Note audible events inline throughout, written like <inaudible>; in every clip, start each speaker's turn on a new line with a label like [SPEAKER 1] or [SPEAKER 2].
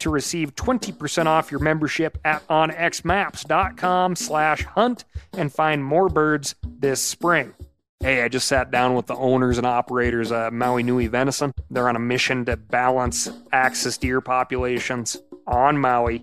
[SPEAKER 1] to receive 20% off your membership at onxmaps.com slash hunt and find more birds this spring. Hey, I just sat down with the owners and operators of Maui Nui Venison. They're on a mission to balance axis deer populations on Maui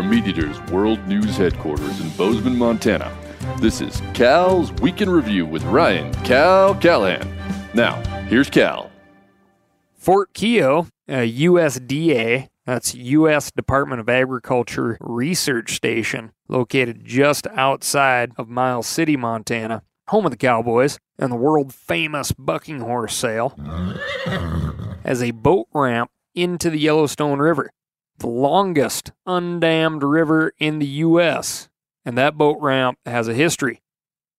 [SPEAKER 2] From MeatEater's World News Headquarters in Bozeman, Montana, this is Cal's Week in Review with Ryan Cal Callahan. Now, here's Cal.
[SPEAKER 1] Fort Keogh, a USDA, that's U.S. Department of Agriculture Research Station, located just outside of Miles City, Montana, home of the Cowboys and the world famous bucking horse sale, <laughs> as a boat ramp into the Yellowstone River, the longest undammed river in the U.S. And that boat ramp has a history.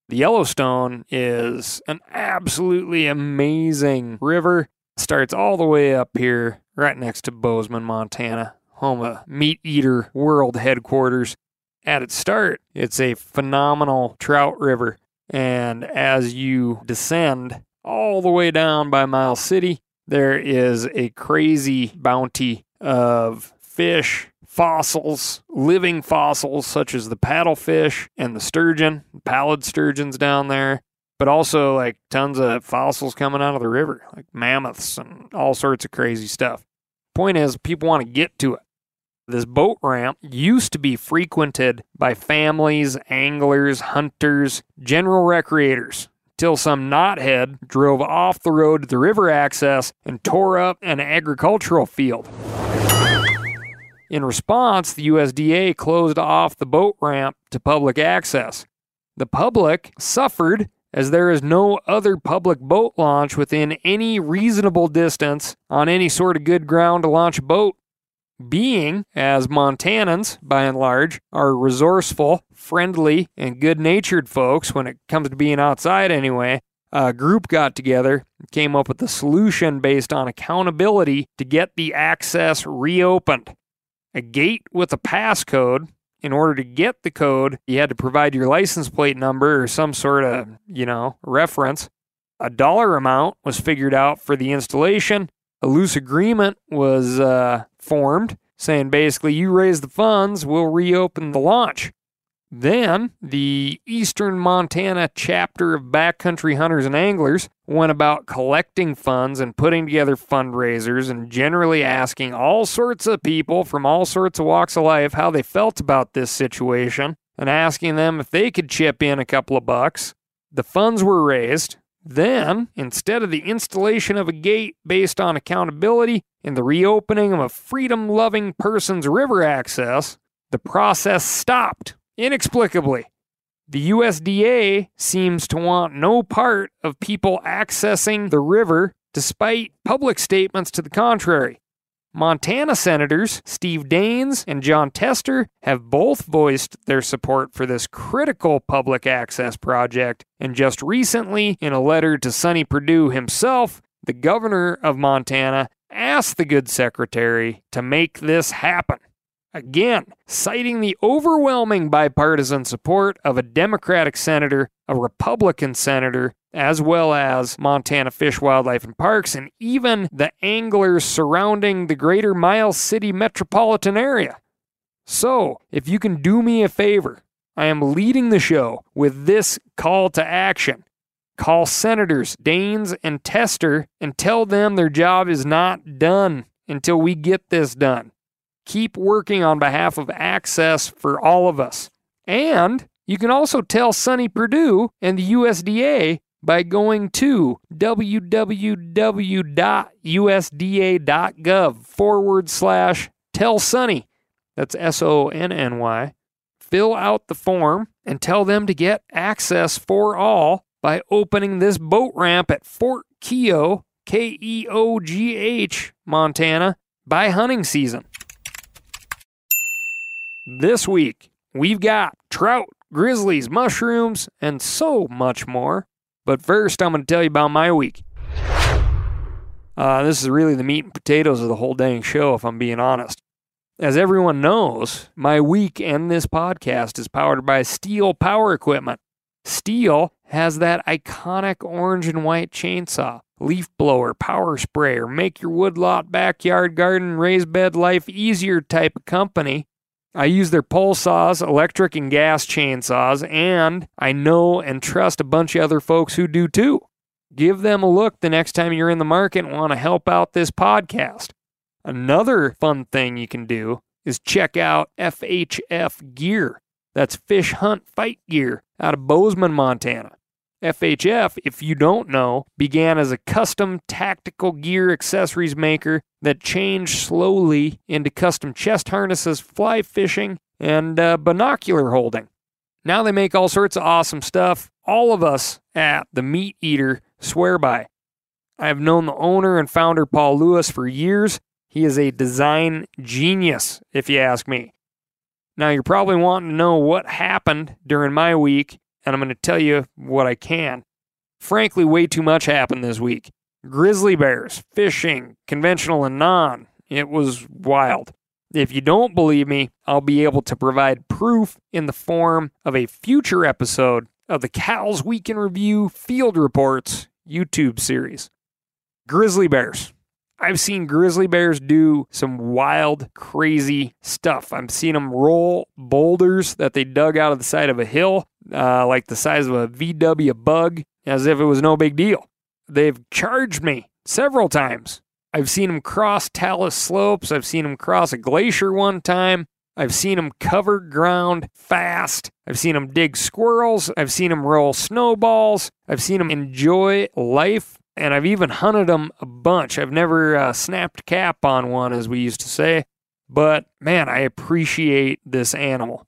[SPEAKER 1] The Yellowstone is an absolutely amazing river starts all the way up here, right next to Bozeman, Montana, home of Meat Eater World Headquarters. At its start, it's a phenomenal trout river. And as you descend all the way down by Miles City, there is a crazy bounty of fish, fossils, living fossils such as the paddlefish and the sturgeon, pallid sturgeons down there, but also like tons of fossils coming out of the river, like mammoths and all sorts of crazy stuff. Point is, people want to get to it. This boat ramp used to be frequented by families, anglers, hunters, general recreators, till some knothead drove off the road to the river access and tore up an agricultural field. In response, the USDA closed off the boat ramp to public access. The public suffered as there is no other public boat launch within any reasonable distance on any sort of good ground to launch a boat. Being, as Montanans, by and large, are resourceful, friendly, and good natured folks when it comes to being outside anyway, a group got together and came up with a solution based on accountability to get the access reopened. A gate with a passcode in order to get the code, you had to provide your license plate number or some sort of, you know, reference. A dollar amount was figured out for the installation. A loose agreement was uh, formed saying basically, you raise the funds, we'll reopen the launch. Then, the Eastern Montana chapter of Backcountry Hunters and Anglers went about collecting funds and putting together fundraisers and generally asking all sorts of people from all sorts of walks of life how they felt about this situation and asking them if they could chip in a couple of bucks. The funds were raised. Then, instead of the installation of a gate based on accountability and the reopening of a freedom loving person's river access, the process stopped inexplicably. The USDA seems to want no part of people accessing the river despite public statements to the contrary. Montana Senators Steve Daines and Jon Tester have both voiced their support for this critical public access project, and just recently, in a letter to Sonny Perdue himself, the governor of Montana asked the good secretary to make this happen. Again, citing the overwhelming bipartisan support of a Democratic senator, a Republican senator, as well as Montana Fish, Wildlife, and Parks, and even the anglers surrounding the greater Miles City metropolitan area. So, if you can do me a favor, I am leading the show with this call to action. Call Senators Daines and Tester and tell them their job is not done until we get this done. Keep working on behalf of access for all of us. And you can also tell Sonny Perdue and the USDA by going to www.usda.gov forward slash tell Sonny. That's S O N N Y. Fill out the form and tell them to get access for all by opening this boat ramp at Fort Keogh, K E O G H, Montana, by hunting season. This week, we've got trout, grizzlies, mushrooms, and so much more. But first, I'm going to tell you about my week. Uh, this is really the meat and potatoes of the whole dang show, if I'm being honest. As everyone knows, my week and this podcast is powered by Stihl Power Equipment. Stihl has that iconic orange and white chainsaw, leaf blower, power sprayer, make your woodlot, backyard garden, raised bed life easier type of company I use their pole saws, electric and gas chainsaws, and I know and trust a bunch of other folks who do too. Give them a look the next time you're in the market and want to help out this podcast. Another fun thing you can do is check out FHF Gear. That's Fish Hunt Fight Gear out of Bozeman, Montana. FHF, if you don't know, began as a custom tactical gear accessories maker that changed slowly into custom chest harnesses, fly fishing, and uh, binocular holding. Now they make all sorts of awesome stuff. All of us at the Meat Eater swear by. I have known the owner and founder, Paul Lewis, for years. He is a design genius, if you ask me. Now, you're probably wanting to know what happened during my week and I'm going to tell you what I can. Frankly, way too much happened this week. Grizzly bears, fishing, conventional and non. It was wild. If you don't believe me, I'll be able to provide proof in the form of a future episode of the Cal's Week in Review Field Reports YouTube series. Grizzly bears. I've seen grizzly bears do some wild, crazy stuff. I've seen them roll boulders that they dug out of the side of a hill, uh, like the size of a VW bug, as if it was no big deal. They've charged me several times. I've seen them cross talus slopes. I've seen them cross a glacier one time. I've seen them cover ground fast. I've seen them dig squirrels. I've seen them roll snowballs. I've seen them enjoy life and I've even hunted them a bunch. I've never uh, snapped cap on one, as we used to say, but man, I appreciate this animal.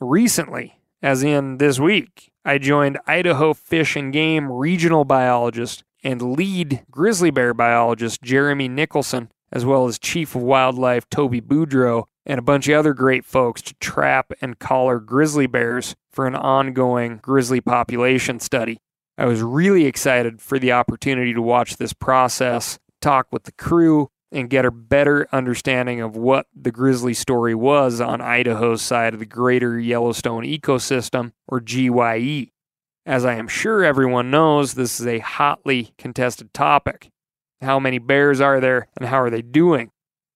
[SPEAKER 1] Recently, as in this week, I joined Idaho Fish and Game regional biologist and lead grizzly bear biologist Jeremy Nicholson, as well as chief of wildlife Toby Boudreau, and a bunch of other great folks to trap and collar grizzly bears for an ongoing grizzly population study. I was really excited for the opportunity to watch this process, talk with the crew, and get a better understanding of what the grizzly story was on Idaho's side of the Greater Yellowstone Ecosystem, or GYE. As I am sure everyone knows, this is a hotly contested topic. How many bears are there, and how are they doing?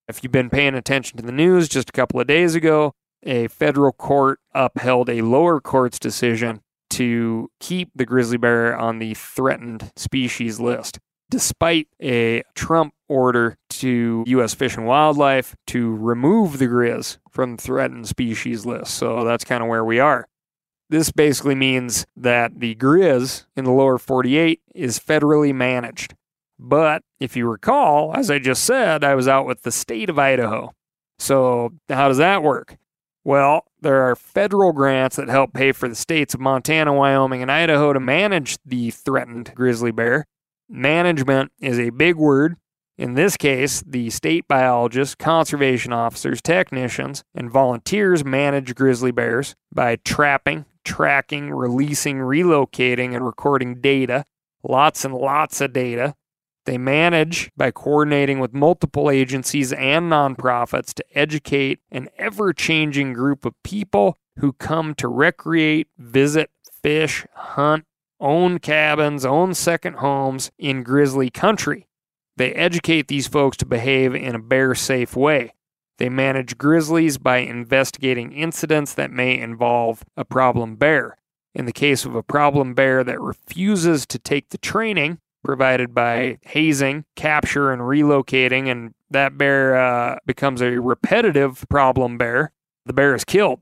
[SPEAKER 1] If you've been paying attention to the news just a couple of days ago, a federal court upheld a lower court's decision to keep the grizzly bear on the threatened species list, despite a Trump order to U.S. Fish and Wildlife to remove the grizz from the threatened species list. So that's kind of where we are. This basically means that the grizz in the lower 48 is federally managed. But if you recall, as I just said, I was out with the state of Idaho. So, how does that work? Well, there are federal grants that help pay for the states of Montana, Wyoming, and Idaho to manage the threatened grizzly bear. Management is a big word. In this case, the state biologists, conservation officers, technicians, and volunteers manage grizzly bears by trapping, tracking, releasing, relocating, and recording data. Lots and lots of data. They manage by coordinating with multiple agencies and nonprofits to educate an ever changing group of people who come to recreate, visit, fish, hunt, own cabins, own second homes in grizzly country. They educate these folks to behave in a bear safe way. They manage grizzlies by investigating incidents that may involve a problem bear. In the case of a problem bear that refuses to take the training, provided by hazing, capture, and relocating, and that bear uh, becomes a repetitive problem bear, the bear is killed.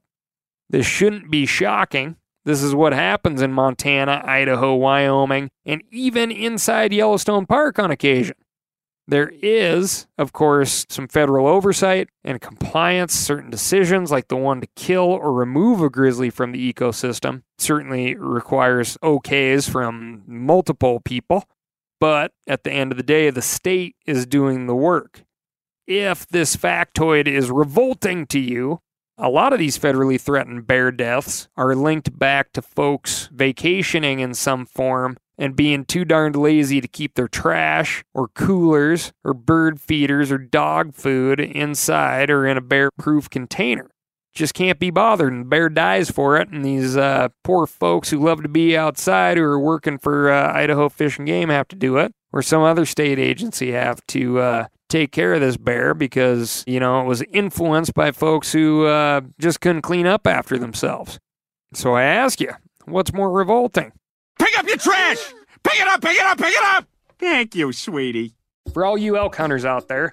[SPEAKER 1] This shouldn't be shocking. This is what happens in Montana, Idaho, Wyoming, and even inside Yellowstone Park on occasion. There is, of course, some federal oversight and compliance. Certain decisions, like the one to kill or remove a grizzly from the ecosystem, certainly requires okays from multiple people. But at the end of the day, the state is doing the work. If this factoid is revolting to you, a lot of these federally threatened bear deaths are linked back to folks vacationing in some form and being too darned lazy to keep their trash or coolers or bird feeders or dog food inside or in a bear proof container just can't be bothered and bear dies for it and these uh, poor folks who love to be outside who are working for uh, idaho fish and game have to do it or some other state agency have to uh, take care of this bear because you know it was influenced by folks who uh, just couldn't clean up after themselves. So i ask you what's more revolting?
[SPEAKER 3] Pick up your trash! Pick it up pick it up pick it up! Thank you sweetie.
[SPEAKER 1] For all you elk hunters out there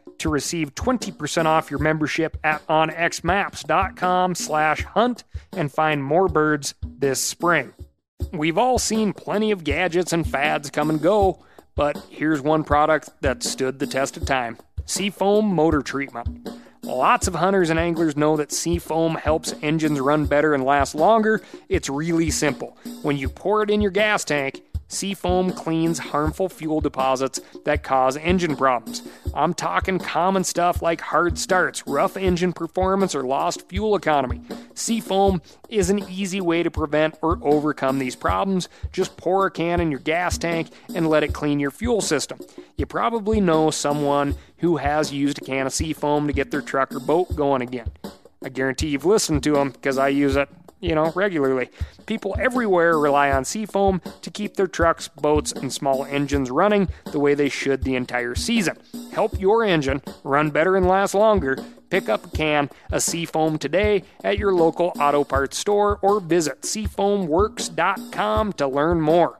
[SPEAKER 1] to receive 20% off your membership at onxmaps.com slash hunt and find more birds this spring. We've all seen plenty of gadgets and fads come and go, but here's one product that stood the test of time Seafoam Motor Treatment. Lots of hunters and anglers know that Seafoam helps engines run better and last longer. It's really simple. When you pour it in your gas tank, Seafoam cleans harmful fuel deposits that cause engine problems. I'm talking common stuff like hard starts, rough engine performance, or lost fuel economy. Seafoam is an easy way to prevent or overcome these problems. Just pour a can in your gas tank and let it clean your fuel system. You probably know someone who has used a can of Seafoam to get their truck or boat going again. I guarantee you've listened to them because I use it you know, regularly. People everywhere rely on Seafoam to keep their trucks, boats, and small engines running the way they should the entire season. Help your engine run better and last longer. Pick up a can of Seafoam today at your local auto parts store or visit seafoamworks.com to learn more.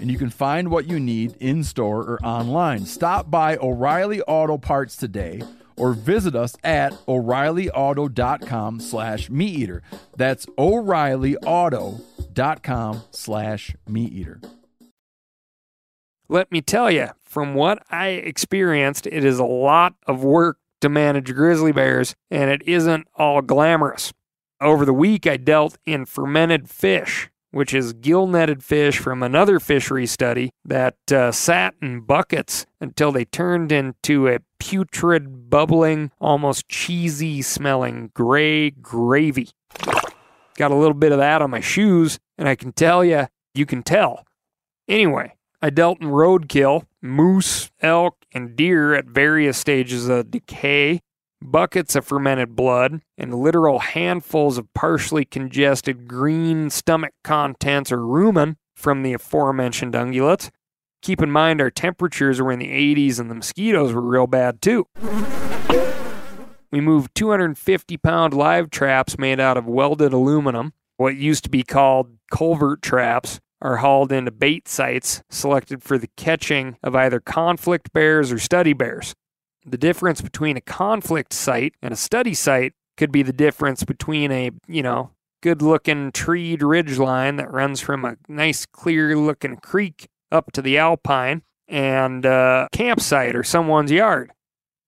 [SPEAKER 4] and you can find what you need in store or online. Stop by O'Reilly Auto Parts today or visit us at o'reillyauto.com slash meat eater. That's o'reillyauto.com slash meat eater.
[SPEAKER 1] Let me tell you, from what I experienced, it is a lot of work to manage grizzly bears, and it isn't all glamorous. Over the week, I dealt in fermented fish, which is gill netted fish from another fishery study that uh, sat in buckets until they turned into a putrid, bubbling, almost cheesy smelling gray gravy. Got a little bit of that on my shoes, and I can tell you, you can tell. Anyway, I dealt in roadkill, moose, elk, and deer at various stages of decay, buckets of fermented blood, and literal handfuls of partially congested green stomach contents or rumen from the aforementioned ungulates. Keep in mind our temperatures were in the 80s and the mosquitoes were real bad too. We moved 250 pound live traps made out of welded aluminum. What used to be called culvert traps are hauled into bait sites selected for the catching of either conflict bears or study bears. The difference between a conflict site and a study site could be the difference between a, you know, good looking treed ridge line that runs from a nice clear looking creek up to the alpine and a campsite or someone's yard.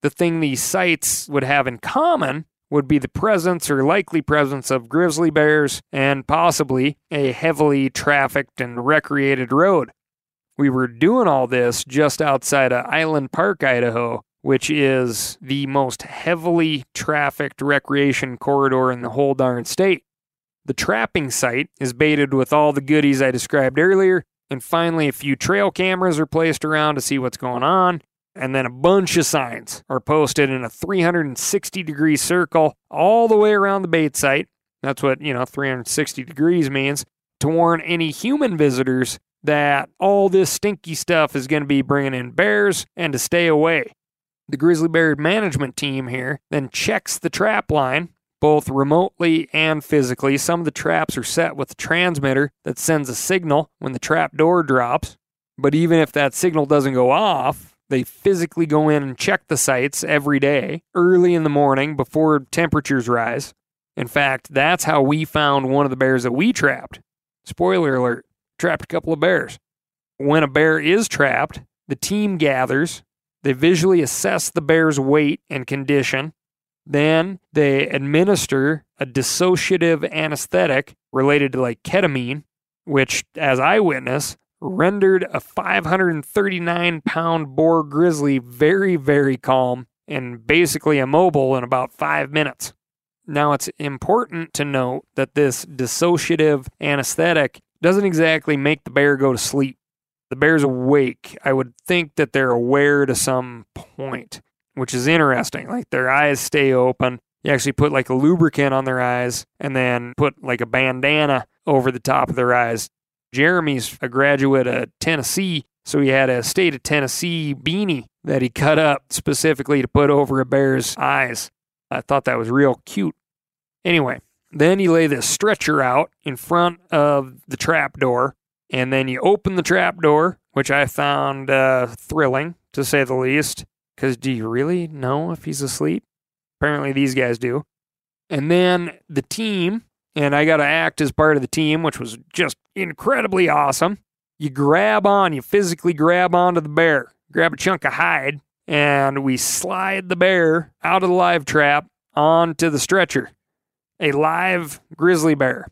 [SPEAKER 1] The thing these sites would have in common would be the presence or likely presence of grizzly bears and possibly a heavily trafficked and recreated road. We were doing all this just outside of Island Park, Idaho, which is the most heavily trafficked recreation corridor in the whole darn state. The trapping site is baited with all the goodies I described earlier, and finally, a few trail cameras are placed around to see what's going on, and then a bunch of signs are posted in a 360 degree circle all the way around the bait site. That's what, you know, 360 degrees means to warn any human visitors that all this stinky stuff is going to be bringing in bears and to stay away. The grizzly bear management team here then checks the trap line both remotely and physically. Some of the traps are set with a transmitter that sends a signal when the trap door drops. But even if that signal doesn't go off, they physically go in and check the sites every day, early in the morning before temperatures rise. In fact, that's how we found one of the bears that we trapped. Spoiler alert, trapped a couple of bears. When a bear is trapped, the team gathers, they visually assess the bear's weight and condition, then they administer a dissociative anesthetic related to like ketamine, which, as eyewitness, rendered a 539 pound boar grizzly very, very calm and basically immobile in about five minutes. Now, it's important to note that this dissociative anesthetic doesn't exactly make the bear go to sleep. The bear's awake. I would think that they're aware to some point, which is interesting. Like their eyes stay open. You actually put like a lubricant on their eyes and then put like a bandana over the top of their eyes Jeremy's a graduate of Tennessee, so he had a state of Tennessee beanie that he cut up specifically to put over a bear's eyes. I thought that was real cute. Anyway, then you lay this stretcher out in front of the trap door, and then you open the trap door, which I found uh, thrilling to say the least. Because do you really know if he's asleep? Apparently, these guys do. And then the team and I got to act as part of the team, which was just incredibly awesome. You grab on, you physically grab onto the bear, grab a chunk of hide, and we slide the bear out of the live trap onto the stretcher. A live grizzly bear.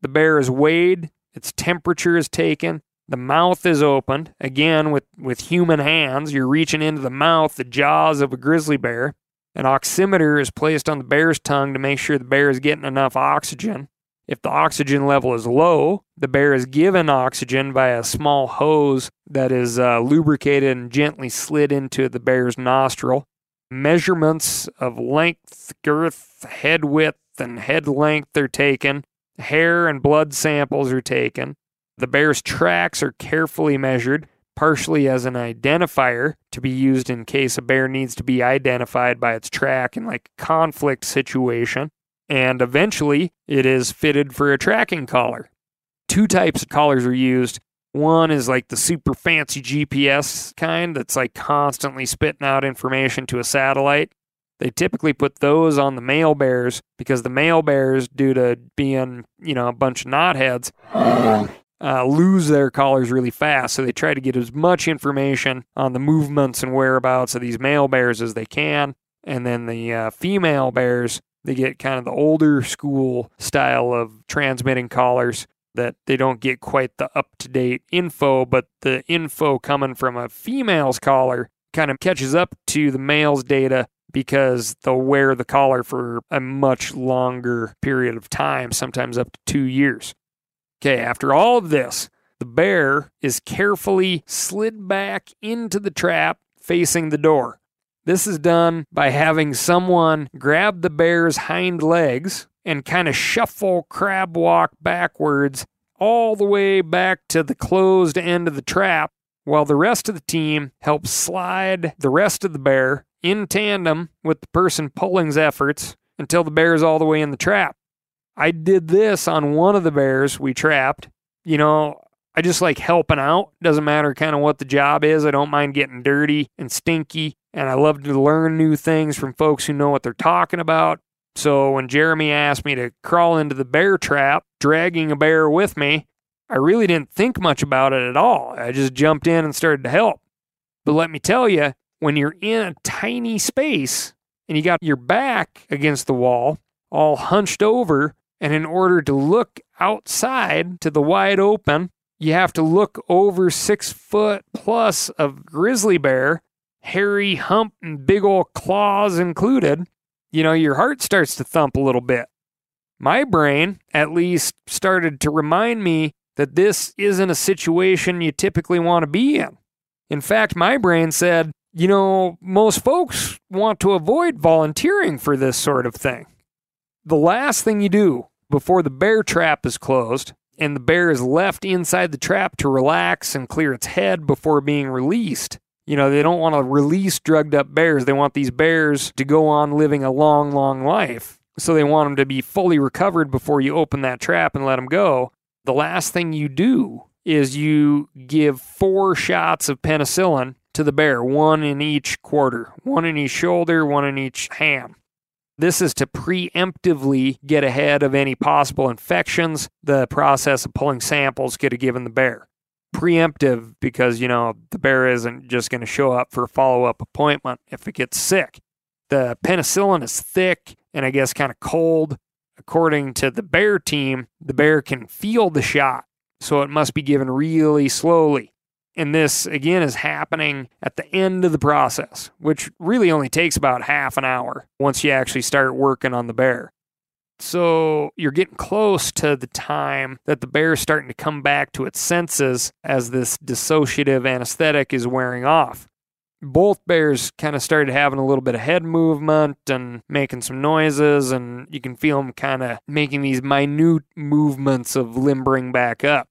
[SPEAKER 1] The bear is weighed, its temperature is taken, the mouth is opened. Again, with, with human hands, you're reaching into the mouth, the jaws of a grizzly bear. An oximeter is placed on the bear's tongue to make sure the bear is getting enough oxygen. If the oxygen level is low, the bear is given oxygen by a small hose that is uh, lubricated and gently slid into the bear's nostril. Measurements of length, girth, head width, and head length are taken. Hair and blood samples are taken. The bear's tracks are carefully measured partially as an identifier to be used in case a bear needs to be identified by its track in like a conflict situation. And eventually it is fitted for a tracking collar. Two types of collars are used. One is like the super fancy GPS kind that's like constantly spitting out information to a satellite. They typically put those on the male bears because the male bears, due to being, you know, a bunch of knotheads, uh, lose their collars really fast. So they try to get as much information on the movements and whereabouts of these male bears as they can. And then the uh, female bears, they get kind of the older school style of transmitting collars that they don't get quite the up to date info, but the info coming from a female's collar kind of catches up to the male's data because they'll wear the collar for a much longer period of time, sometimes up to two years. Okay, after all of this, the bear is carefully slid back into the trap facing the door. This is done by having someone grab the bear's hind legs and kind of shuffle crab walk backwards all the way back to the closed end of the trap while the rest of the team helps slide the rest of the bear in tandem with the person pulling's efforts until the bear is all the way in the trap. I did this on one of the bears we trapped. You know, I just like helping out. Doesn't matter kind of what the job is. I don't mind getting dirty and stinky. And I love to learn new things from folks who know what they're talking about. So when Jeremy asked me to crawl into the bear trap, dragging a bear with me, I really didn't think much about it at all. I just jumped in and started to help. But let me tell you, when you're in a tiny space and you got your back against the wall, all hunched over, and in order to look outside to the wide open, you have to look over six foot plus of grizzly bear, hairy hump and big old claws included. You know, your heart starts to thump a little bit. My brain, at least, started to remind me that this isn't a situation you typically want to be in. In fact, my brain said, you know, most folks want to avoid volunteering for this sort of thing. The last thing you do before the bear trap is closed and the bear is left inside the trap to relax and clear its head before being released. You know, they don't want to release drugged up bears. They want these bears to go on living a long, long life. So they want them to be fully recovered before you open that trap and let them go. The last thing you do is you give four shots of penicillin to the bear, one in each quarter, one in each shoulder, one in each ham. This is to preemptively get ahead of any possible infections the process of pulling samples could have given the bear. Preemptive because, you know, the bear isn't just going to show up for a follow up appointment if it gets sick. The penicillin is thick and I guess kind of cold. According to the bear team, the bear can feel the shot, so it must be given really slowly. And this, again, is happening at the end of the process, which really only takes about half an hour once you actually start working on the bear. So you're getting close to the time that the bear is starting to come back to its senses as this dissociative anesthetic is wearing off. Both bears kind of started having a little bit of head movement and making some noises, and you can feel them kind of making these minute movements of limbering back up.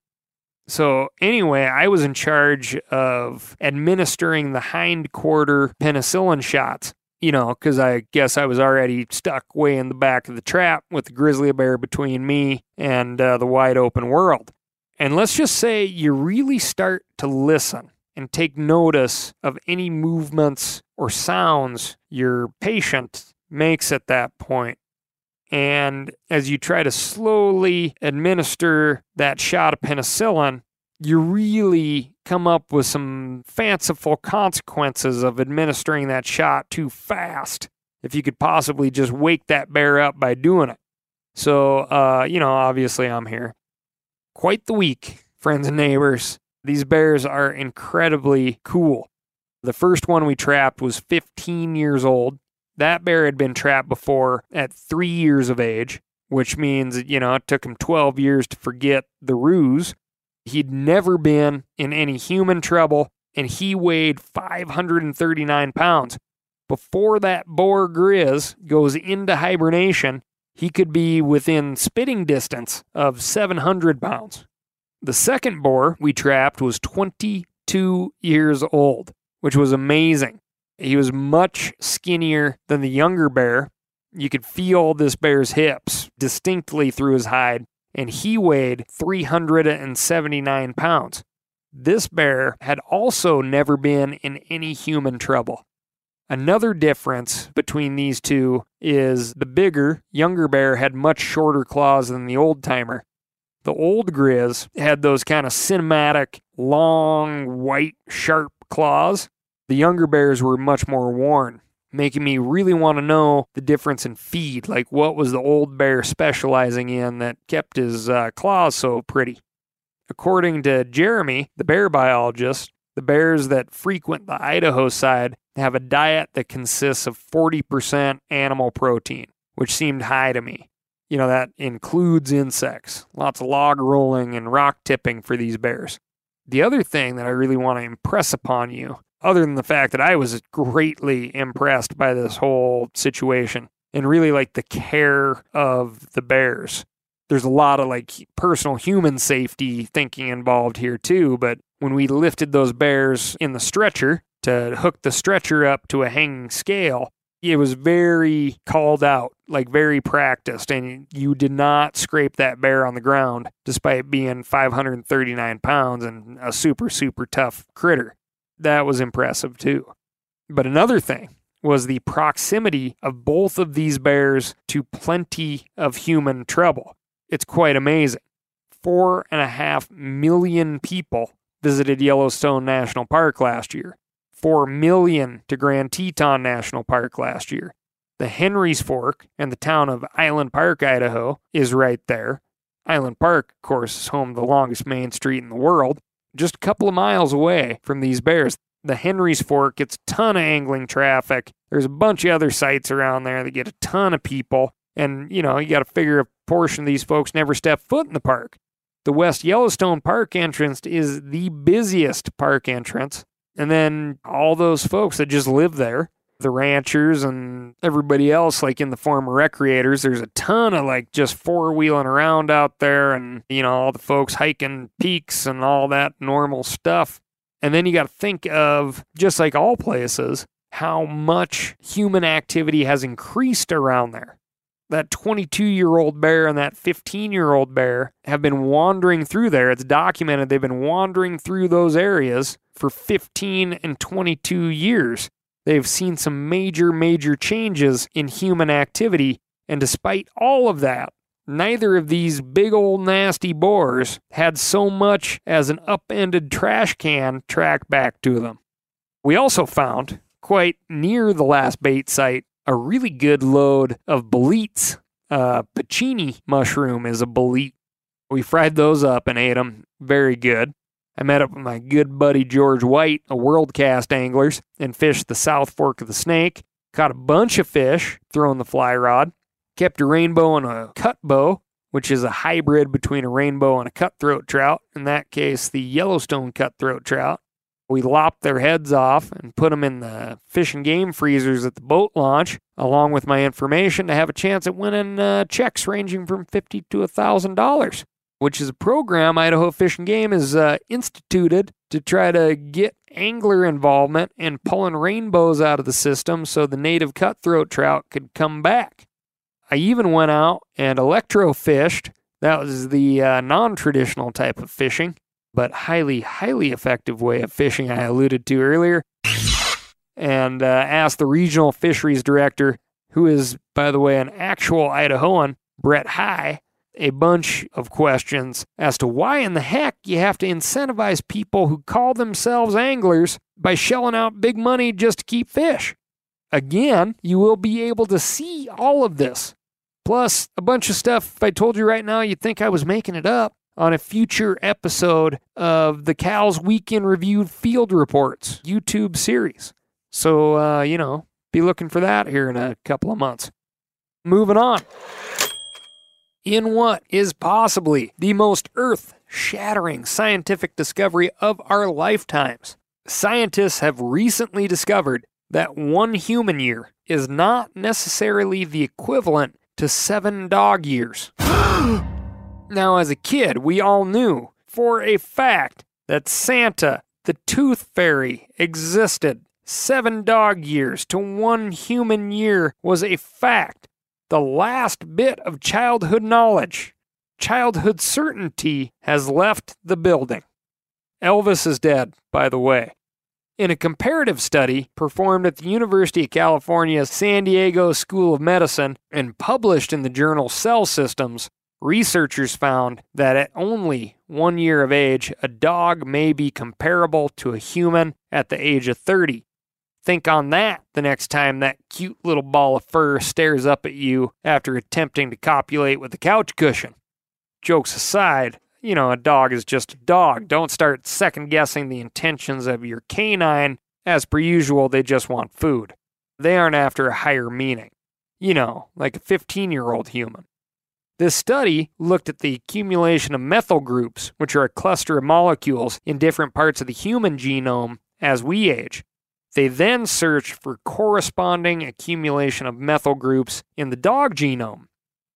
[SPEAKER 1] So, anyway, I was in charge of administering the hind quarter penicillin shots, you know, because I guess I was already stuck way in the back of the trap with the grizzly bear between me and uh, the wide open world. And let's just say you really start to listen and take notice of any movements or sounds your patient makes at that point. And as you try to slowly administer that shot of penicillin, you really come up with some fanciful consequences of administering that shot too fast. If you could possibly just wake that bear up by doing it. So, uh, you know, obviously I'm here. Quite the week, friends and neighbors. These bears are incredibly cool. The first one we trapped was 15 years old. That bear had been trapped before at three years of age, which means, you know, it took him 12 years to forget the ruse. He'd never been in any human trouble, and he weighed 539 pounds. Before that boar grizz goes into hibernation, he could be within spitting distance of 700 pounds. The second boar we trapped was 22 years old, which was amazing. He was much skinnier than the younger bear. You could feel this bear's hips distinctly through his hide, and he weighed 379 pounds. This bear had also never been in any human trouble. Another difference between these two is the bigger, younger bear had much shorter claws than the old timer. The old Grizz had those kind of cinematic, long, white, sharp claws. The younger bears were much more worn, making me really want to know the difference in feed. Like, what was the old bear specializing in that kept his uh, claws so pretty? According to Jeremy, the bear biologist, the bears that frequent the Idaho side have a diet that consists of 40% animal protein, which seemed high to me. You know, that includes insects, lots of log rolling and rock tipping for these bears. The other thing that I really want to impress upon you, other than the fact that I was greatly impressed by this whole situation and really like the care of the bears. There's a lot of like personal human safety thinking involved here too, but when we lifted those bears in the stretcher to hook the stretcher up to a hanging scale, it was very called out, like very practiced, and you did not scrape that bear on the ground despite being 539 pounds and a super, super tough critter. That was impressive too. But another thing was the proximity of both of these bears to plenty of human trouble. It's quite amazing. Four and a half million people visited Yellowstone National Park last year. 4 million to Grand Teton National Park last year. The Henry's Fork and the town of Island Park, Idaho is right there. Island Park, of course, is home to the longest main street in the world, just a couple of miles away from these bears. The Henry's Fork gets a ton of angling traffic. There's a bunch of other sites around there that get a ton of people. And, you know, you got to figure a portion of these folks never step foot in the park. The West Yellowstone Park entrance is the busiest park entrance. And then all those folks that just live there, the ranchers and everybody else, like in the former recreators, there's a ton of like just four wheeling around out there and, you know, all the folks hiking peaks and all that normal stuff. And then you got to think of, just like all places, how much human activity has increased around there that 22 year old bear and that 15 year old bear have been wandering through there. It's documented they've been wandering through those areas for 15 and 22 years. They've seen some major, major changes in human activity. And despite all of that, neither of these big old nasty boars had so much as an upended trash can tracked back to them. We also found, quite near the last bait site, a really good load of boletes. Uh, porcini mushroom is a bolete. We fried those up and ate them. Very good. I met up with my good buddy George White, a Worldcast Anglers, and fished the South Fork of the Snake. Caught a bunch of fish throwing the fly rod. Kept a rainbow and a cut bow, which is a hybrid between a rainbow and a cutthroat trout. In that case, the Yellowstone cutthroat trout. We lopped their heads off and put them in the fish and game freezers at the boat launch, along with my information to have a chance at winning uh, checks ranging from fifty to a thousand dollars which is a program Idaho Fish and Game has uh, instituted to try to get angler involvement and pulling rainbows out of the system so the native cutthroat trout could come back. I even went out and electrofished. That was the uh, non traditional type of fishing, but highly, highly effective way of fishing I alluded to earlier. And uh, asked the regional fisheries director, who is, by the way, an actual Idahoan, Brett High, a bunch of questions as to why in the heck you have to incentivize people who call themselves anglers by shelling out big money just to keep fish. Again, you will be able to see all of this. Plus, a bunch of stuff if I told you right now, you'd think I was making it up on a future episode of the Cal's Week in Review Field Reports YouTube series. So, uh, you know, be looking for that here in a couple of months. Moving on in what is possibly the most earth shattering scientific discovery of our lifetimes. Scientists have recently discovered that one human year is not necessarily the equivalent to seven dog years. <gasps> now, as a kid, we all knew for a fact that Santa, the tooth fairy, existed. Seven dog years to one human year was a fact the last bit of childhood knowledge, childhood certainty has left the building. Elvis is dead, by the way. In a comparative study performed at the University of California San Diego School of Medicine and published in the journal Cell Systems, researchers found that at only one year of age, a dog may be comparable to a human at the age of 30. Think on that the next time that cute little ball of fur stares up at you after attempting to copulate with a couch cushion. Jokes aside, you know, a dog is just a dog. Don't start second guessing the intentions of your canine. As per usual, they just want food. They aren't after a higher meaning. You know, like a 15 year old human. This study looked at the accumulation of methyl groups, which are a cluster of molecules in different parts of the human genome as we age. They then searched for corresponding accumulation of methyl groups in the dog genome.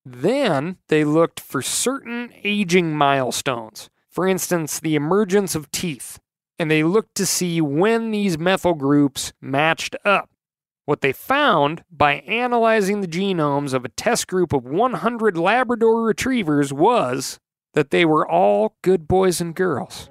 [SPEAKER 1] Then they looked for certain aging milestones, for instance, the emergence of teeth, and they looked to see when these methyl groups matched up. What they found by analyzing the genomes of a test group of 100 Labrador retrievers was that they were all good boys and girls.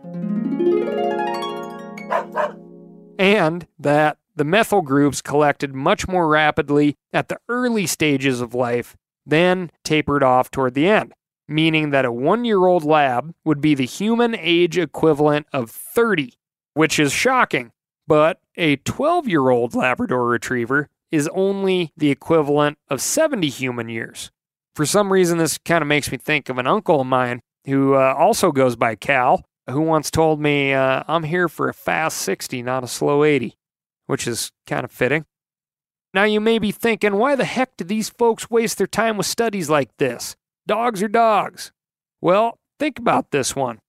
[SPEAKER 1] And that the methyl groups collected much more rapidly at the early stages of life, then tapered off toward the end, meaning that a one year old lab would be the human age equivalent of 30, which is shocking. But a 12 year old Labrador retriever is only the equivalent of 70 human years. For some reason, this kind of makes me think of an uncle of mine who uh, also goes by Cal, who once told me, uh, I'm here for a fast 60, not a slow 80, which is kind of fitting. Now, you may be thinking, why the heck do these folks waste their time with studies like this? Dogs are dogs. Well, think about this one.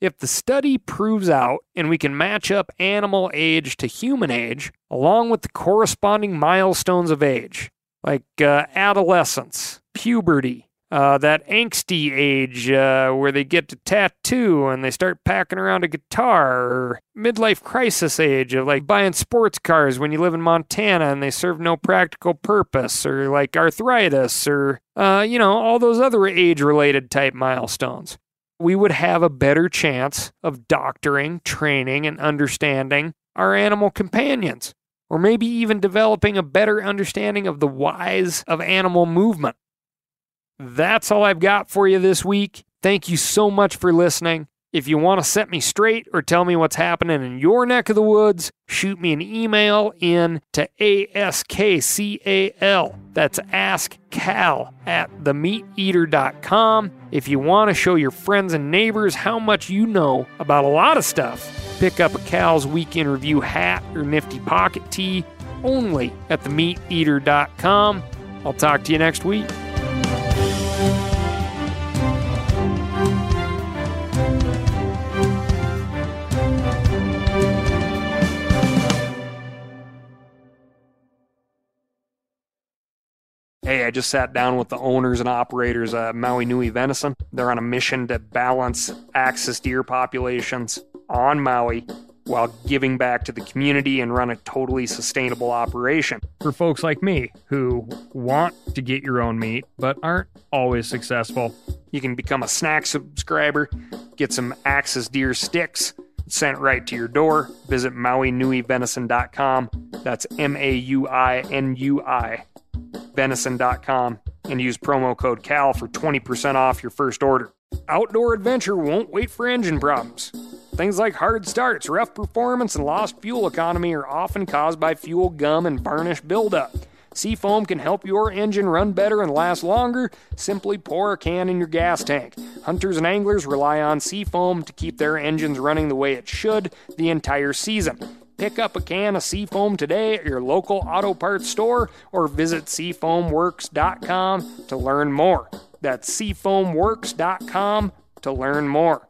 [SPEAKER 1] If the study proves out and we can match up animal age to human age, along with the corresponding milestones of age, like uh, adolescence, puberty, uh, that angsty age uh, where they get to tattoo and they start packing around a guitar, or midlife crisis age of like buying sports cars when you live in Montana and they serve no practical purpose, or like arthritis, or, uh, you know, all those other age related type milestones we would have a better chance of doctoring, training, and understanding our animal companions, or maybe even developing a better understanding of the whys of animal movement. That's all I've got for you this week. Thank you so much for listening. If you want to set me straight or tell me what's happening in your neck of the woods, shoot me an email in to ASKCAL. That's askcal at themeateater.com. If you want to show your friends and neighbors how much you know about a lot of stuff, pick up a Cal's Week in Review hat or nifty pocket tee only at themeateater.com. I'll talk to you next week. I just sat down with the owners and operators of Maui Nui Venison. They're on a mission to balance axis deer populations on Maui while giving back to the community and run a totally sustainable operation. For folks like me who want to get your own meat but aren't always successful, you can become a snack subscriber, get some axis deer sticks sent right to your door. Visit MauiNuiVenison.com. That's M A U I N U I venison.com and use promo code CAL for 20% off your first order. Outdoor adventure won't wait for engine problems. Things like hard starts, rough performance, and lost fuel economy are often caused by fuel gum and varnish buildup. Seafoam can help your engine run better and last longer. Simply pour a can in your gas tank. Hunters and anglers rely on Seafoam to keep their engines running the way it should the entire season. Pick up a can of Seafoam today at your local auto parts store or visit seafoamworks.com to learn more. That's seafoamworks.com to learn more.